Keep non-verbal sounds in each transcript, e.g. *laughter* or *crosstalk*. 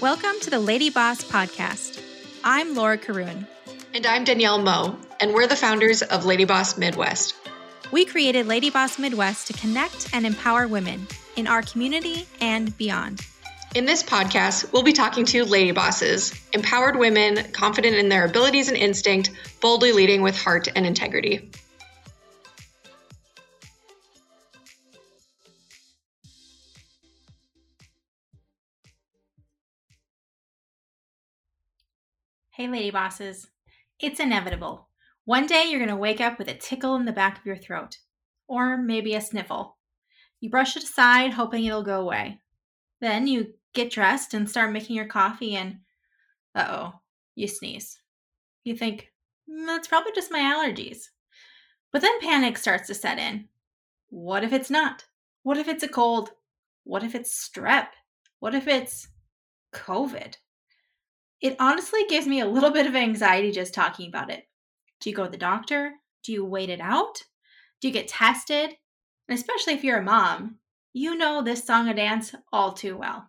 Welcome to the Lady Boss Podcast. I'm Laura Caroon. And I'm Danielle Moe, and we're the founders of Lady Boss Midwest. We created Lady Boss Midwest to connect and empower women in our community and beyond. In this podcast, we'll be talking to lady bosses, empowered women confident in their abilities and instinct, boldly leading with heart and integrity. Hey, lady bosses. It's inevitable. One day you're going to wake up with a tickle in the back of your throat, or maybe a sniffle. You brush it aside, hoping it'll go away. Then you get dressed and start making your coffee, and uh oh, you sneeze. You think, that's probably just my allergies. But then panic starts to set in. What if it's not? What if it's a cold? What if it's strep? What if it's COVID? It honestly gives me a little bit of anxiety just talking about it. Do you go to the doctor? Do you wait it out? Do you get tested? And especially if you're a mom, you know this song and dance all too well.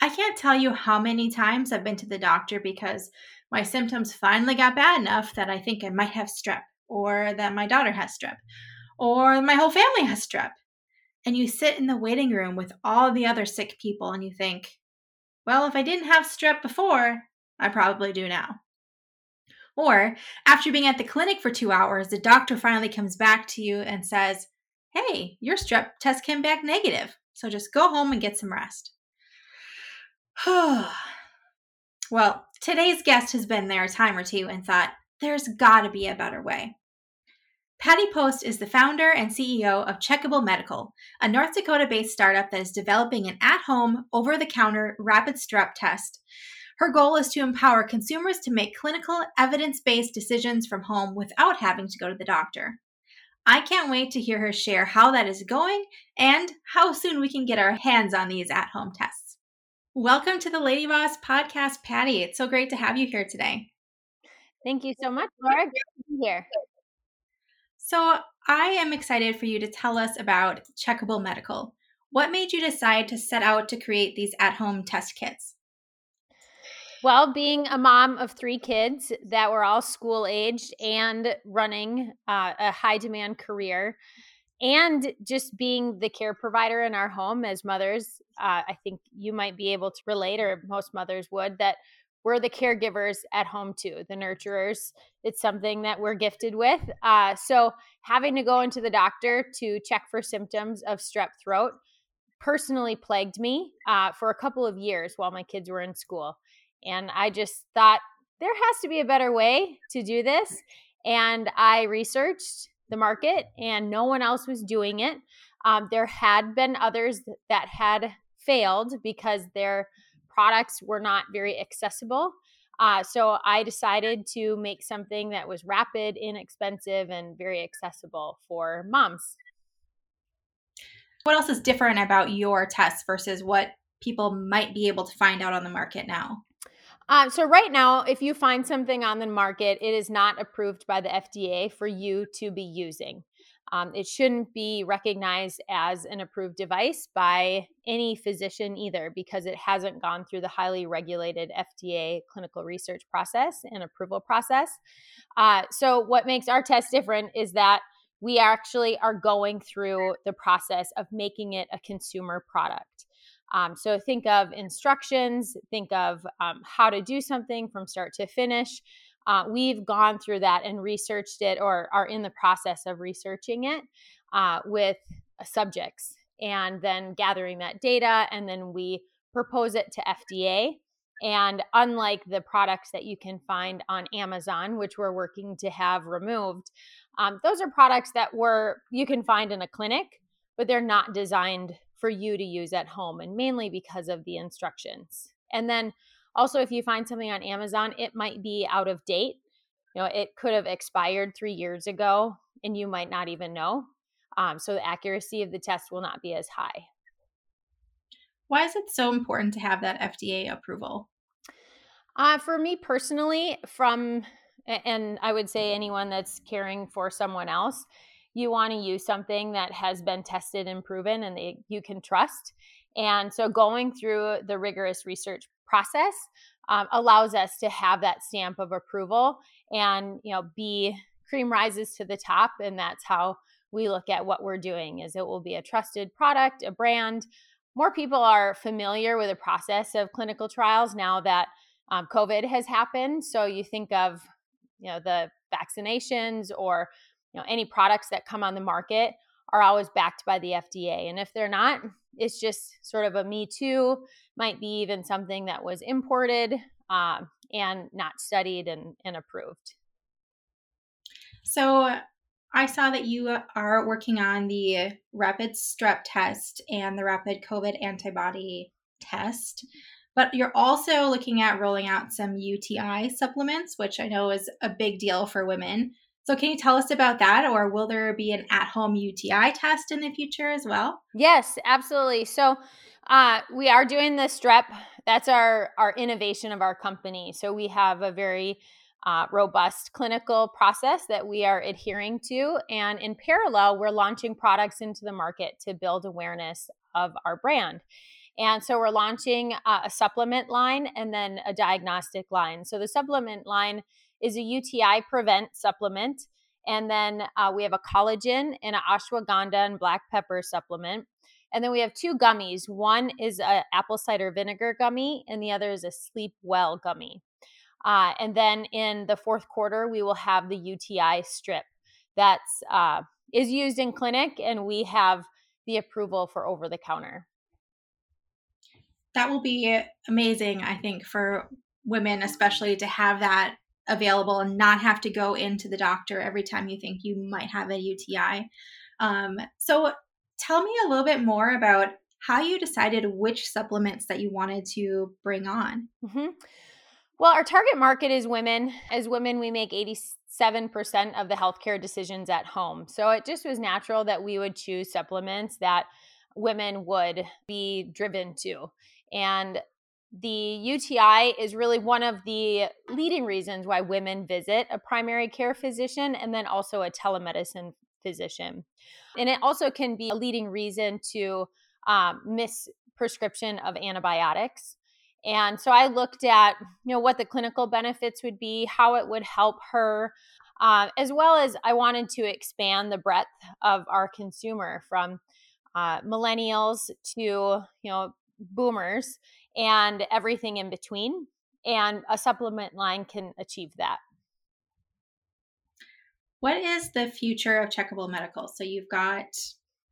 I can't tell you how many times I've been to the doctor because my symptoms finally got bad enough that I think I might have strep, or that my daughter has strep, or my whole family has strep. And you sit in the waiting room with all the other sick people and you think, well, if I didn't have strep before, I probably do now. Or after being at the clinic for two hours, the doctor finally comes back to you and says, Hey, your strep test came back negative, so just go home and get some rest. *sighs* well, today's guest has been there a time or two and thought, there's gotta be a better way. Patty Post is the founder and CEO of Checkable Medical, a North Dakota based startup that is developing an at home, over the counter rapid strep test. Her goal is to empower consumers to make clinical, evidence based decisions from home without having to go to the doctor. I can't wait to hear her share how that is going and how soon we can get our hands on these at home tests. Welcome to the Lady Boss podcast, Patty. It's so great to have you here today. Thank you so much, Laura. Great to be here. So, I am excited for you to tell us about Checkable Medical. What made you decide to set out to create these at home test kits? Well, being a mom of three kids that were all school aged and running uh, a high demand career, and just being the care provider in our home as mothers, uh, I think you might be able to relate, or most mothers would, that we're the caregivers at home too, the nurturers. It's something that we're gifted with. Uh, so having to go into the doctor to check for symptoms of strep throat personally plagued me uh, for a couple of years while my kids were in school. And I just thought there has to be a better way to do this. And I researched the market, and no one else was doing it. Um, there had been others that had failed because their products were not very accessible. Uh, so I decided to make something that was rapid, inexpensive, and very accessible for moms. What else is different about your test versus what people might be able to find out on the market now? Uh, so right now, if you find something on the market, it is not approved by the FDA for you to be using. Um, it shouldn't be recognized as an approved device by any physician either because it hasn't gone through the highly regulated FDA clinical research process and approval process. Uh, so, what makes our test different is that we actually are going through the process of making it a consumer product. Um, so think of instructions, think of um, how to do something from start to finish. Uh, we've gone through that and researched it or are in the process of researching it uh, with uh, subjects and then gathering that data. And then we propose it to FDA. And unlike the products that you can find on Amazon, which we're working to have removed, um, those are products that were you can find in a clinic, but they're not designed for you to use at home, and mainly because of the instructions. And then also, if you find something on Amazon, it might be out of date. You know, it could have expired three years ago, and you might not even know. Um, so the accuracy of the test will not be as high. Why is it so important to have that FDA approval? Uh, for me personally, from and I would say anyone that's caring for someone else, you want to use something that has been tested and proven and that you can trust. And so going through the rigorous research process um, allows us to have that stamp of approval and you know be cream rises to the top and that's how we look at what we're doing is it will be a trusted product a brand. More people are familiar with the process of clinical trials now that um, covid has happened. So you think of you know the vaccinations or you know any products that come on the market are always backed by the fda and if they're not it's just sort of a me too might be even something that was imported uh, and not studied and, and approved. So I saw that you are working on the rapid strep test and the rapid COVID antibody test, but you're also looking at rolling out some UTI supplements, which I know is a big deal for women. So, can you tell us about that, or will there be an at home UTI test in the future as well? Yes, absolutely. So, uh, we are doing the strep. That's our our innovation of our company. So we have a very uh, robust clinical process that we are adhering to, and in parallel, we're launching products into the market to build awareness of our brand. And so we're launching uh, a supplement line and then a diagnostic line. So the supplement line is a UTI prevent supplement. And then uh, we have a collagen and an ashwagandha and black pepper supplement. And then we have two gummies. One is a apple cider vinegar gummy, and the other is a sleep well gummy. Uh, and then in the fourth quarter, we will have the UTI strip that's uh, is used in clinic, and we have the approval for over the counter. That will be amazing, I think, for women, especially to have that available and not have to go into the doctor every time you think you might have a UTI. Um, so, tell me a little bit more about how you decided which supplements that you wanted to bring on. Mm-hmm. Well, our target market is women. As women, we make 87% of the healthcare decisions at home. So it just was natural that we would choose supplements that women would be driven to. And the UTI is really one of the leading reasons why women visit a primary care physician and then also a telemedicine physician. And it also can be a leading reason to um, miss prescription of antibiotics. And so I looked at, you know, what the clinical benefits would be, how it would help her, uh, as well as I wanted to expand the breadth of our consumer from uh, millennials to, you know, boomers and everything in between. And a supplement line can achieve that. What is the future of checkable medical? So you've got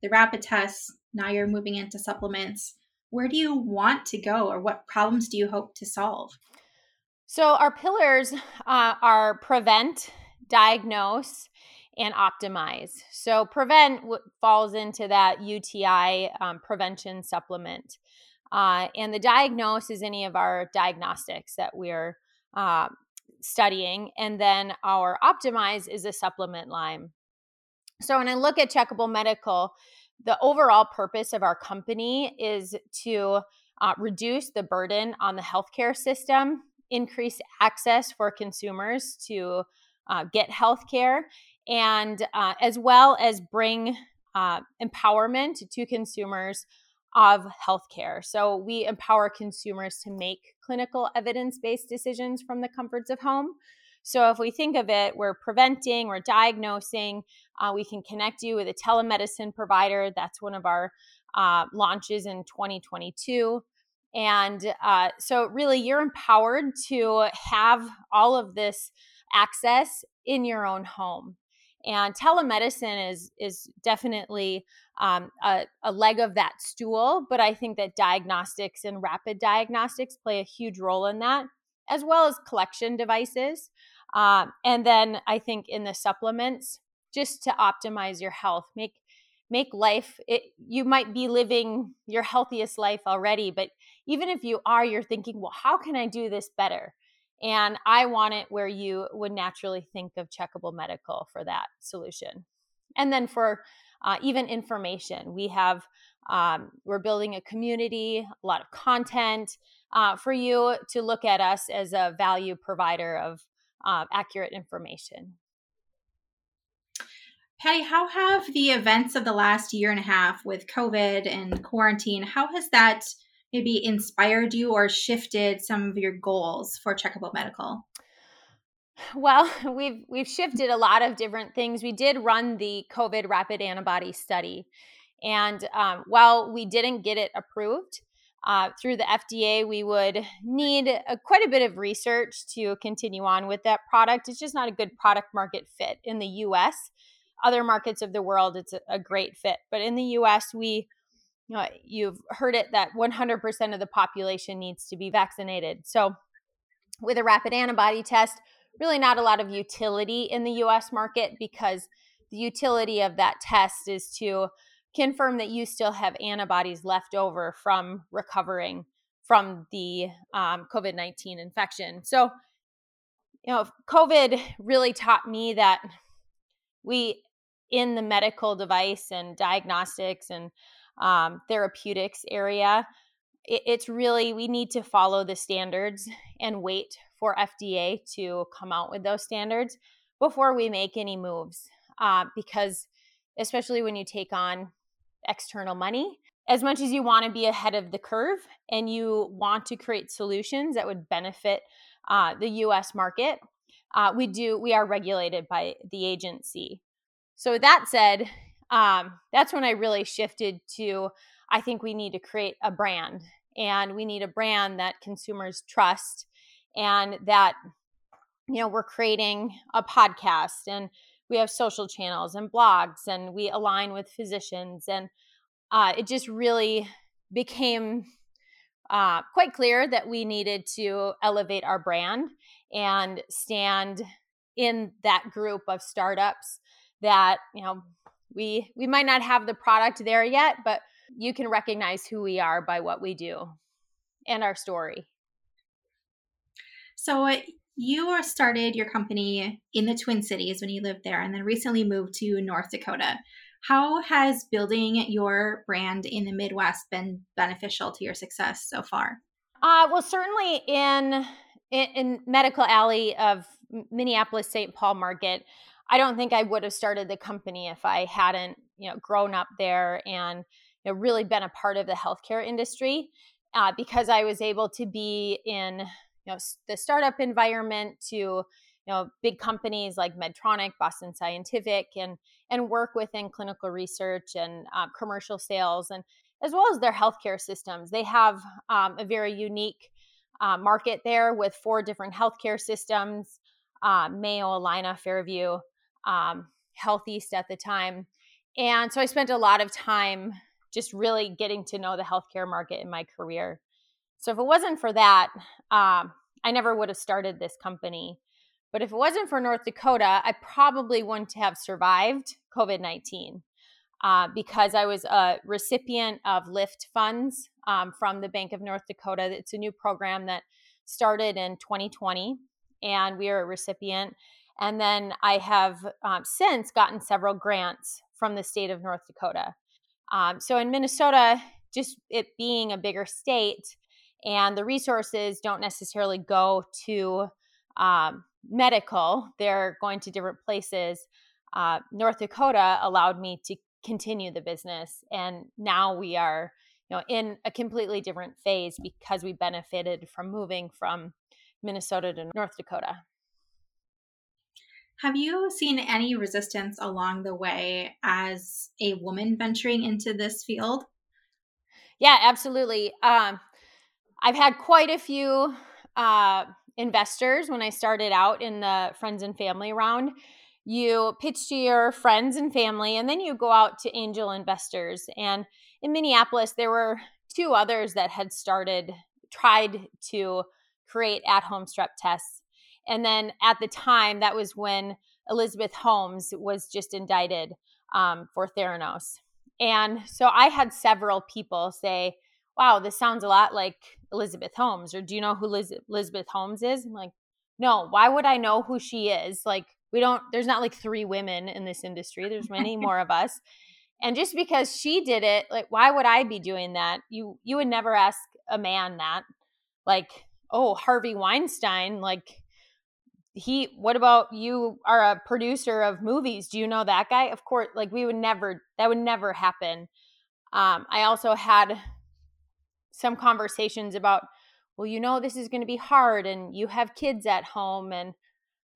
the rapid tests, now you're moving into supplements. Where do you want to go, or what problems do you hope to solve? So, our pillars uh, are prevent, diagnose, and optimize. So, prevent w- falls into that UTI um, prevention supplement. Uh, and the diagnose is any of our diagnostics that we're uh, studying. And then our optimize is a supplement line. So when I look at checkable medical, the overall purpose of our company is to uh, reduce the burden on the healthcare system, increase access for consumers to uh, get healthcare, and uh, as well as bring uh, empowerment to consumers of healthcare. So we empower consumers to make clinical evidence based decisions from the comforts of home. So if we think of it, we're preventing, we're diagnosing, uh, we can connect you with a telemedicine provider. That's one of our uh, launches in 2022. And uh, so, really, you're empowered to have all of this access in your own home. And telemedicine is is definitely um, a, a, leg of that stool, but I think that diagnostics and rapid diagnostics play a huge role in that, as well as collection devices. Um, and then I think in the supplements, just to optimize your health, make make life. It, you might be living your healthiest life already, but even if you are, you're thinking, well, how can I do this better? And I want it where you would naturally think of checkable medical for that solution. And then for uh, even information, we have, um, we're building a community, a lot of content uh, for you to look at us as a value provider of uh, accurate information. Patty, how have the events of the last year and a half with COVID and quarantine, how has that maybe inspired you or shifted some of your goals for Checkable Medical? *laughs* Well, *laughs* we've we've shifted a lot of different things. We did run the COVID rapid antibody study, and um, while we didn't get it approved uh, through the FDA, we would need a, quite a bit of research to continue on with that product. It's just not a good product market fit in the U.S. Other markets of the world, it's a, a great fit, but in the U.S., we you know, you've heard it that 100% of the population needs to be vaccinated. So, with a rapid antibody test really not a lot of utility in the US market because the utility of that test is to confirm that you still have antibodies left over from recovering from the um, COVID 19 infection. So, you know, COVID really taught me that we, in the medical device and diagnostics and um, therapeutics area, it, it's really, we need to follow the standards and wait for FDA to come out with those standards before we make any moves. Uh, because, especially when you take on external money, as much as you want to be ahead of the curve and you want to create solutions that would benefit uh, the US market, uh, we do, we are regulated by the agency. So, that said, um, that's when I really shifted to I think we need to create a brand and we need a brand that consumers trust and that you know we're creating a podcast and we have social channels and blogs and we align with physicians and uh, it just really became uh, quite clear that we needed to elevate our brand and stand in that group of startups that you know we we might not have the product there yet but you can recognize who we are by what we do and our story so you started your company in the Twin Cities when you lived there and then recently moved to North Dakota. How has building your brand in the Midwest been beneficial to your success so far? Uh, well, certainly in, in, in Medical Alley of Minneapolis St. Paul Market, I don't think I would have started the company if I hadn't, you know, grown up there and you know, really been a part of the healthcare industry. Uh, because I was able to be in you know the startup environment to you know big companies like medtronic boston scientific and and work within clinical research and uh, commercial sales and as well as their healthcare systems. They have um, a very unique uh, market there with four different healthcare systems uh, mayo Allina fairview um, healtheast at the time. And so i spent a lot of time just really getting to know the healthcare market in my career so if it wasn't for that, um, I never would have started this company. But if it wasn't for North Dakota, I probably wouldn't have survived COVID 19 uh, because I was a recipient of LIFT funds um, from the Bank of North Dakota. It's a new program that started in 2020, and we are a recipient. And then I have um, since gotten several grants from the state of North Dakota. Um, so in Minnesota, just it being a bigger state, and the resources don't necessarily go to um, medical they're going to different places. Uh, north dakota allowed me to continue the business and now we are you know in a completely different phase because we benefited from moving from minnesota to north dakota. Have you seen any resistance along the way as a woman venturing into this field? Yeah absolutely. Um, I've had quite a few uh, investors when I started out in the friends and family round. You pitch to your friends and family, and then you go out to angel investors. And in Minneapolis, there were two others that had started, tried to create at home strep tests. And then at the time, that was when Elizabeth Holmes was just indicted um, for Theranos. And so I had several people say, wow, this sounds a lot like Elizabeth Holmes. Or do you know who Liz- Elizabeth Holmes is? I'm like, no, why would I know who she is? Like, we don't, there's not like three women in this industry, there's many more of us. And just because she did it, like, why would I be doing that? You, you would never ask a man that. Like, oh, Harvey Weinstein, like, he what about you are a producer of movies do you know that guy of course like we would never that would never happen um i also had some conversations about well you know this is going to be hard and you have kids at home and I'm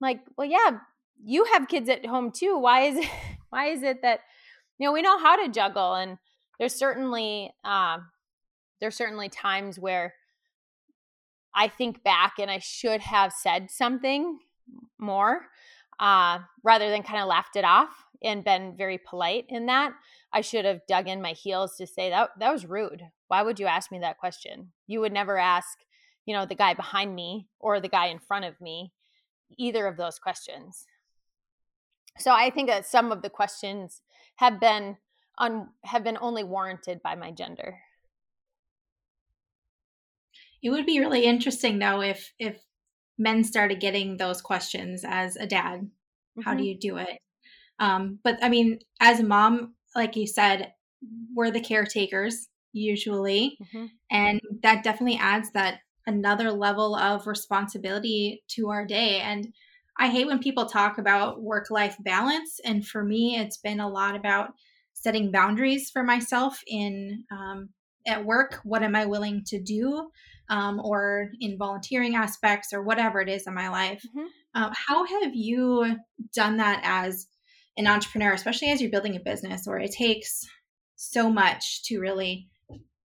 like well yeah you have kids at home too. Why is it *laughs* why is it that you know we know how to juggle and there's certainly uh, there's certainly times where I think back and I should have said something more uh, rather than kind of laughed it off and been very polite in that. I should have dug in my heels to say that that was rude. Why would you ask me that question? You would never ask, you know, the guy behind me or the guy in front of me either of those questions. So I think that some of the questions have been on have been only warranted by my gender. It would be really interesting though if if men started getting those questions as a dad. Mm-hmm. How do mm-hmm. you do it? Um, but I mean, as a mom, like you said, we're the caretakers usually, mm-hmm. and that definitely adds that another level of responsibility to our day. And I hate when people talk about work life balance. And for me, it's been a lot about setting boundaries for myself in um, at work. What am I willing to do? Um, or in volunteering aspects or whatever it is in my life. Mm-hmm. Uh, how have you done that as an entrepreneur, especially as you're building a business where it takes so much to really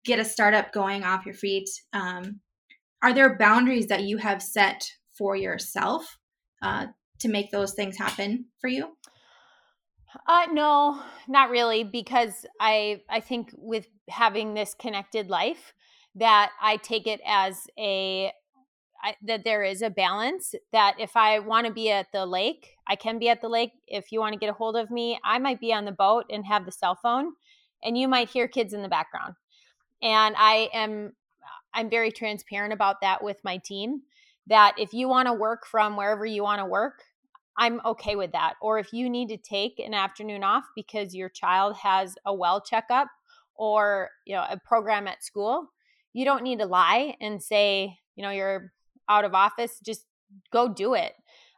get a startup going off your feet? Um, are there boundaries that you have set for yourself uh, to make those things happen for you? Uh, no, not really, because I I think with having this connected life, that I take it as a I, that there is a balance. That if I want to be at the lake, I can be at the lake. If you want to get a hold of me, I might be on the boat and have the cell phone, and you might hear kids in the background. And I am I'm very transparent about that with my team that if you want to work from wherever you want to work, I'm okay with that. Or if you need to take an afternoon off because your child has a well checkup or, you know, a program at school, you don't need to lie and say, you know, you're out of office. Just go do it.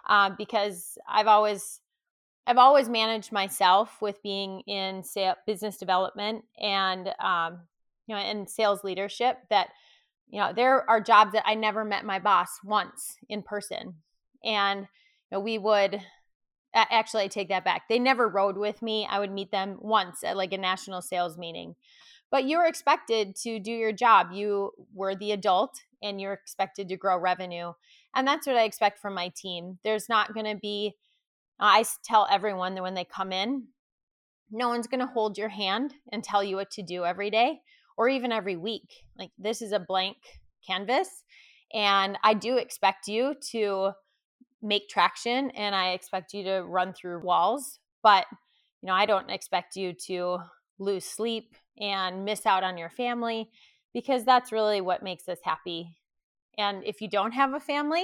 Uh, because I've always I've always managed myself with being in sales, business development and um, you know in sales leadership that you know there are jobs that i never met my boss once in person and you know, we would actually i take that back they never rode with me i would meet them once at like a national sales meeting but you're expected to do your job you were the adult and you're expected to grow revenue and that's what i expect from my team there's not going to be uh, i tell everyone that when they come in no one's going to hold your hand and tell you what to do every day or even every week. Like this is a blank canvas. And I do expect you to make traction and I expect you to run through walls. But, you know, I don't expect you to lose sleep and miss out on your family because that's really what makes us happy. And if you don't have a family,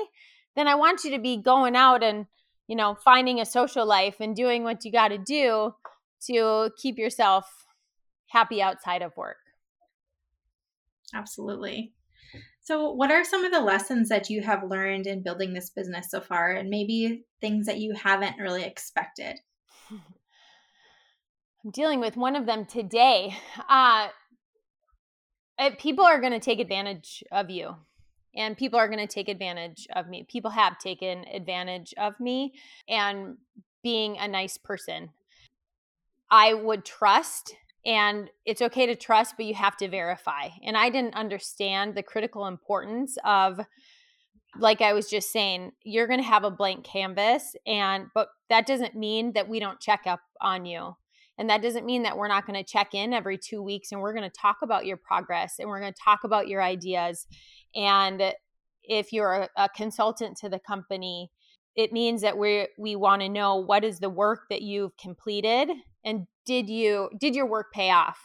then I want you to be going out and, you know, finding a social life and doing what you got to do to keep yourself happy outside of work. Absolutely. So, what are some of the lessons that you have learned in building this business so far, and maybe things that you haven't really expected? I'm dealing with one of them today. Uh, people are going to take advantage of you, and people are going to take advantage of me. People have taken advantage of me and being a nice person. I would trust and it's okay to trust but you have to verify and i didn't understand the critical importance of like i was just saying you're going to have a blank canvas and but that doesn't mean that we don't check up on you and that doesn't mean that we're not going to check in every two weeks and we're going to talk about your progress and we're going to talk about your ideas. And if you're a, a consultant to the company it means that we we want to know what is the work that you've completed and did you did your work pay off?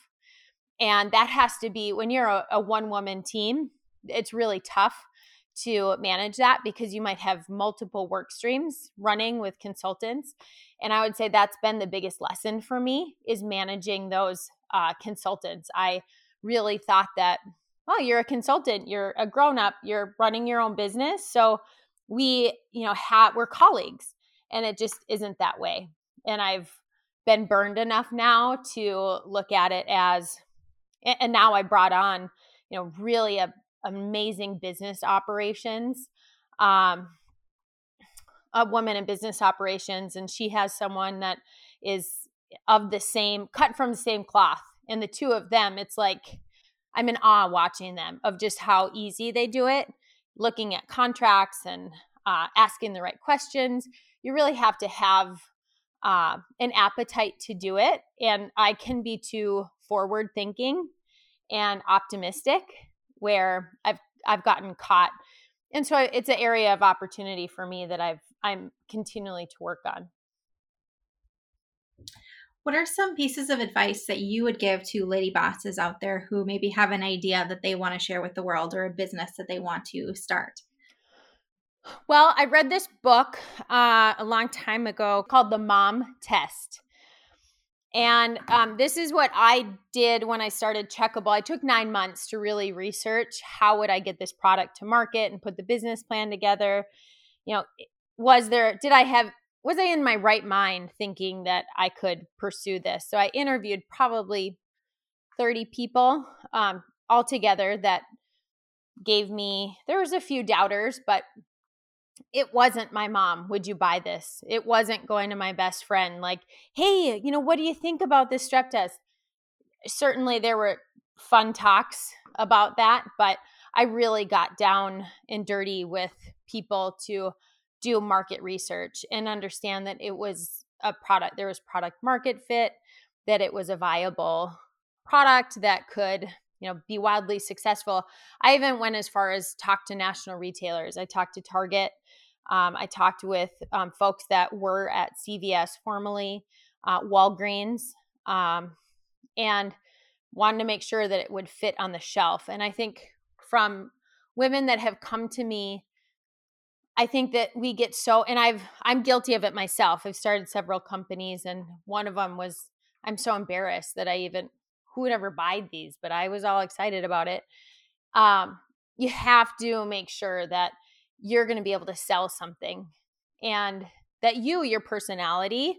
And that has to be when you're a, a one woman team it's really tough to manage that because you might have multiple work streams running with consultants and i would say that's been the biggest lesson for me is managing those uh, consultants i really thought that well you're a consultant you're a grown up you're running your own business so we, you know, have we're colleagues and it just isn't that way. And I've been burned enough now to look at it as and now I brought on, you know, really a, amazing business operations. Um, a woman in business operations, and she has someone that is of the same, cut from the same cloth. And the two of them, it's like I'm in awe watching them of just how easy they do it, looking at contracts and uh, asking the right questions. You really have to have uh, an appetite to do it. And I can be too forward thinking and optimistic where I've I've gotten caught. And so it's an area of opportunity for me that I've I'm continually to work on. What are some pieces of advice that you would give to lady bosses out there who maybe have an idea that they want to share with the world or a business that they want to start? Well, I read this book uh, a long time ago called The Mom Test. And um, this is what I did when I started Checkable. I took nine months to really research how would I get this product to market and put the business plan together. You know, was there, did I have, was I in my right mind thinking that I could pursue this? So I interviewed probably 30 people um, altogether that gave me, there was a few doubters, but it wasn't my mom would you buy this? It wasn't going to my best friend like hey you know what do you think about this strep test? Certainly there were fun talks about that but i really got down and dirty with people to do market research and understand that it was a product there was product market fit that it was a viable product that could you know be wildly successful. I even went as far as talk to national retailers. I talked to target um, I talked with um, folks that were at CVS formerly, uh, Walgreens, um, and wanted to make sure that it would fit on the shelf. And I think from women that have come to me, I think that we get so, and I've I'm guilty of it myself. I've started several companies, and one of them was I'm so embarrassed that I even who would ever buy these, but I was all excited about it. Um, you have to make sure that you're going to be able to sell something and that you, your personality,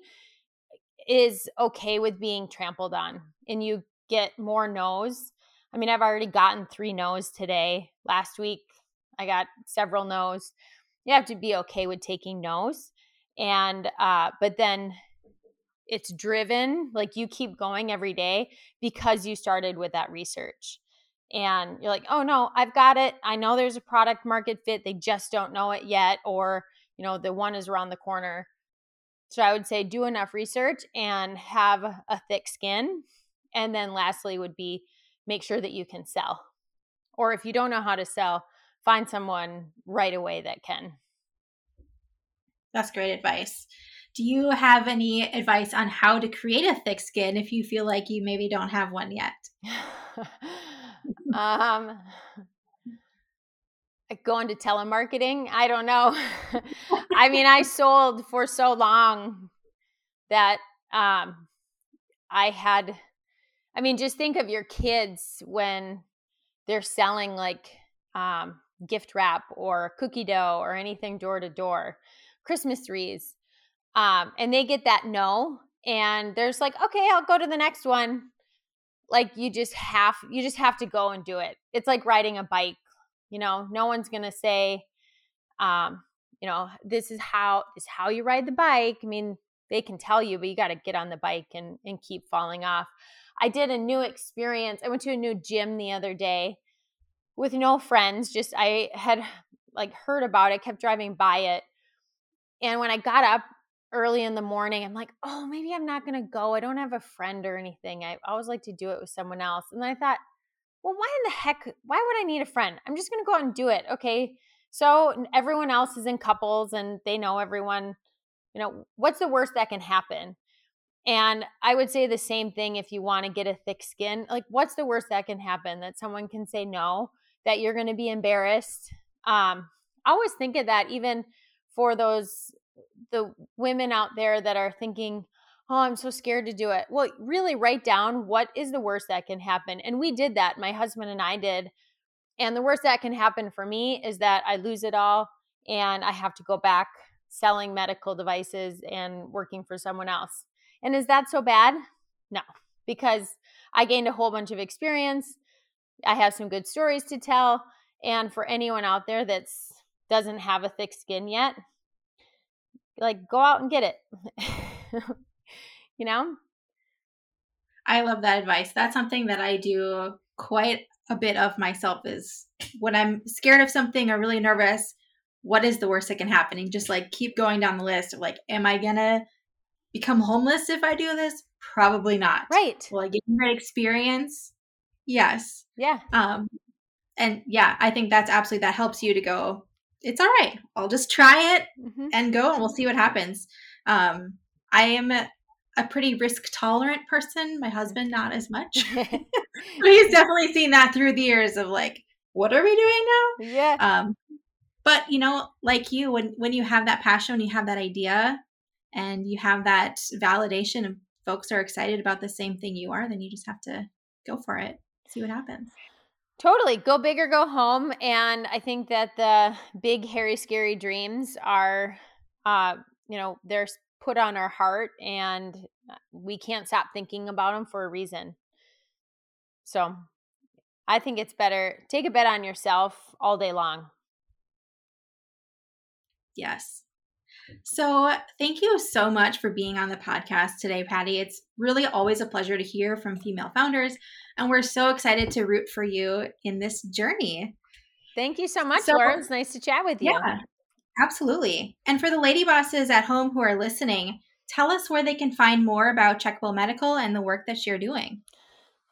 is okay with being trampled on and you get more no's. I mean, I've already gotten three no's today. Last week, I got several no's. You have to be okay with taking no's. And, uh, but then it's driven, like you keep going every day because you started with that research and you're like, oh no, I've got it. I know there's a product market fit. They just don't know it yet, or you know, the one is around the corner. So I would say do enough research and have a thick skin. And then lastly would be make sure that you can sell. Or if you don't know how to sell, find someone right away that can. That's great advice. Do you have any advice on how to create a thick skin if you feel like you maybe don't have one yet? *laughs* um, go into telemarketing. I don't know. *laughs* I mean, I *laughs* sold for so long that um, I had. I mean, just think of your kids when they're selling like um, gift wrap or cookie dough or anything door to door, Christmas trees, um, and they get that no, and there's like, okay, I'll go to the next one like you just have you just have to go and do it. It's like riding a bike you know? No one's gonna say um you know this is how this is how you ride the bike. I mean they can tell you but you got to get on the bike and and keep falling off. I did a new experience. I went to a new gym the other day with no friends just i had like heard about it kept driving by it. And when i got up early in the morning, I'm like, oh, maybe I'm not going to go. I don't have a friend or anything. I always like to do it with someone else. And then I thought, well, why in the heck? Why would I need a friend? I'm just going to go out and do it. Okay. So everyone else is in couples and they know everyone. You know, what's the worst that can happen? And I would say the same thing if you want to get a thick skin. Like, what's the worst that can happen? That someone can say no, that you're going to be embarrassed. Um, I always think of that even for those the women out there that are thinking, oh, I'm so scared to do it. Well, really write down what is the worst that can happen. And we did that. My husband and I did. And the worst that can happen for me is that I lose it all and I have to go back selling medical devices and working for someone else. And is that so bad? No, because I gained a whole bunch of experience. I have some good stories to tell. And for anyone out there that's doesn't have a thick skin yet, like go out and get it. *laughs* you know? I love that advice. That's something that I do quite a bit of myself is when I'm scared of something or really nervous, what is the worst that can happen? And just like keep going down the list of like, am I gonna become homeless if I do this? Probably not. Right. Will I get great experience? Yes. Yeah. Um, and yeah, I think that's absolutely that helps you to go. It's all right. I'll just try it mm-hmm. and go, and we'll see what happens. Um, I am a pretty risk tolerant person. My husband, not as much. *laughs* but he's definitely seen that through the years of like, what are we doing now? Yeah. Um, but you know, like you, when when you have that passion, when you have that idea, and you have that validation, and folks are excited about the same thing you are, then you just have to go for it, see what happens. Totally. Go big or go home. And I think that the big, hairy, scary dreams are, uh, you know, they're put on our heart and uh, we can't stop thinking about them for a reason. So I think it's better take a bet on yourself all day long. Yes. So, thank you so much for being on the podcast today, Patty. It's really always a pleasure to hear from female founders, and we're so excited to root for you in this journey. Thank you so much, so, Laura. It's nice to chat with you. Yeah, absolutely. And for the lady bosses at home who are listening, tell us where they can find more about Checkable Medical and the work that you're doing.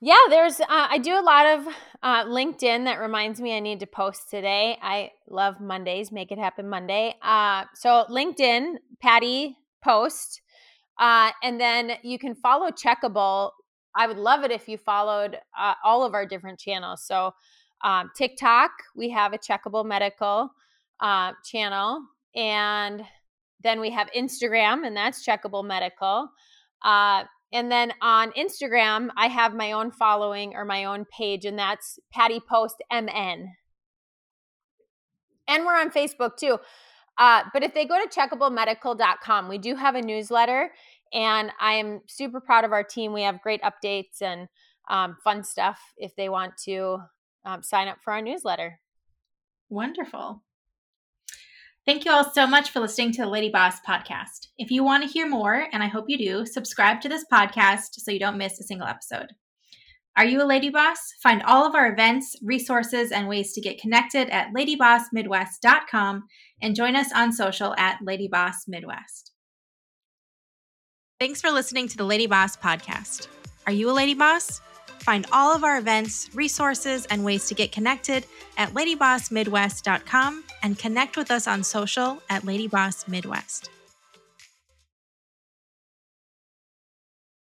Yeah, there's, uh, I do a lot of uh, LinkedIn that reminds me I need to post today. I love Mondays, make it happen Monday. Uh, so, LinkedIn, Patty Post. Uh, and then you can follow Checkable. I would love it if you followed uh, all of our different channels. So, um, TikTok, we have a Checkable Medical uh, channel. And then we have Instagram, and that's Checkable Medical. And then on Instagram, I have my own following or my own page, and that's Patty Post MN. And we're on Facebook too. Uh, but if they go to checkablemedical.com, we do have a newsletter, and I am super proud of our team. We have great updates and um, fun stuff if they want to um, sign up for our newsletter. Wonderful. Thank you all so much for listening to the Lady Boss podcast. If you want to hear more, and I hope you do, subscribe to this podcast so you don't miss a single episode. Are you a lady boss? Find all of our events, resources, and ways to get connected at ladybossmidwest.com and join us on social at ladybossmidwest. Thanks for listening to the Lady Boss podcast. Are you a lady boss? Find all of our events, resources, and ways to get connected at ladybossmidwest.com and connect with us on social at ladybossmidwest.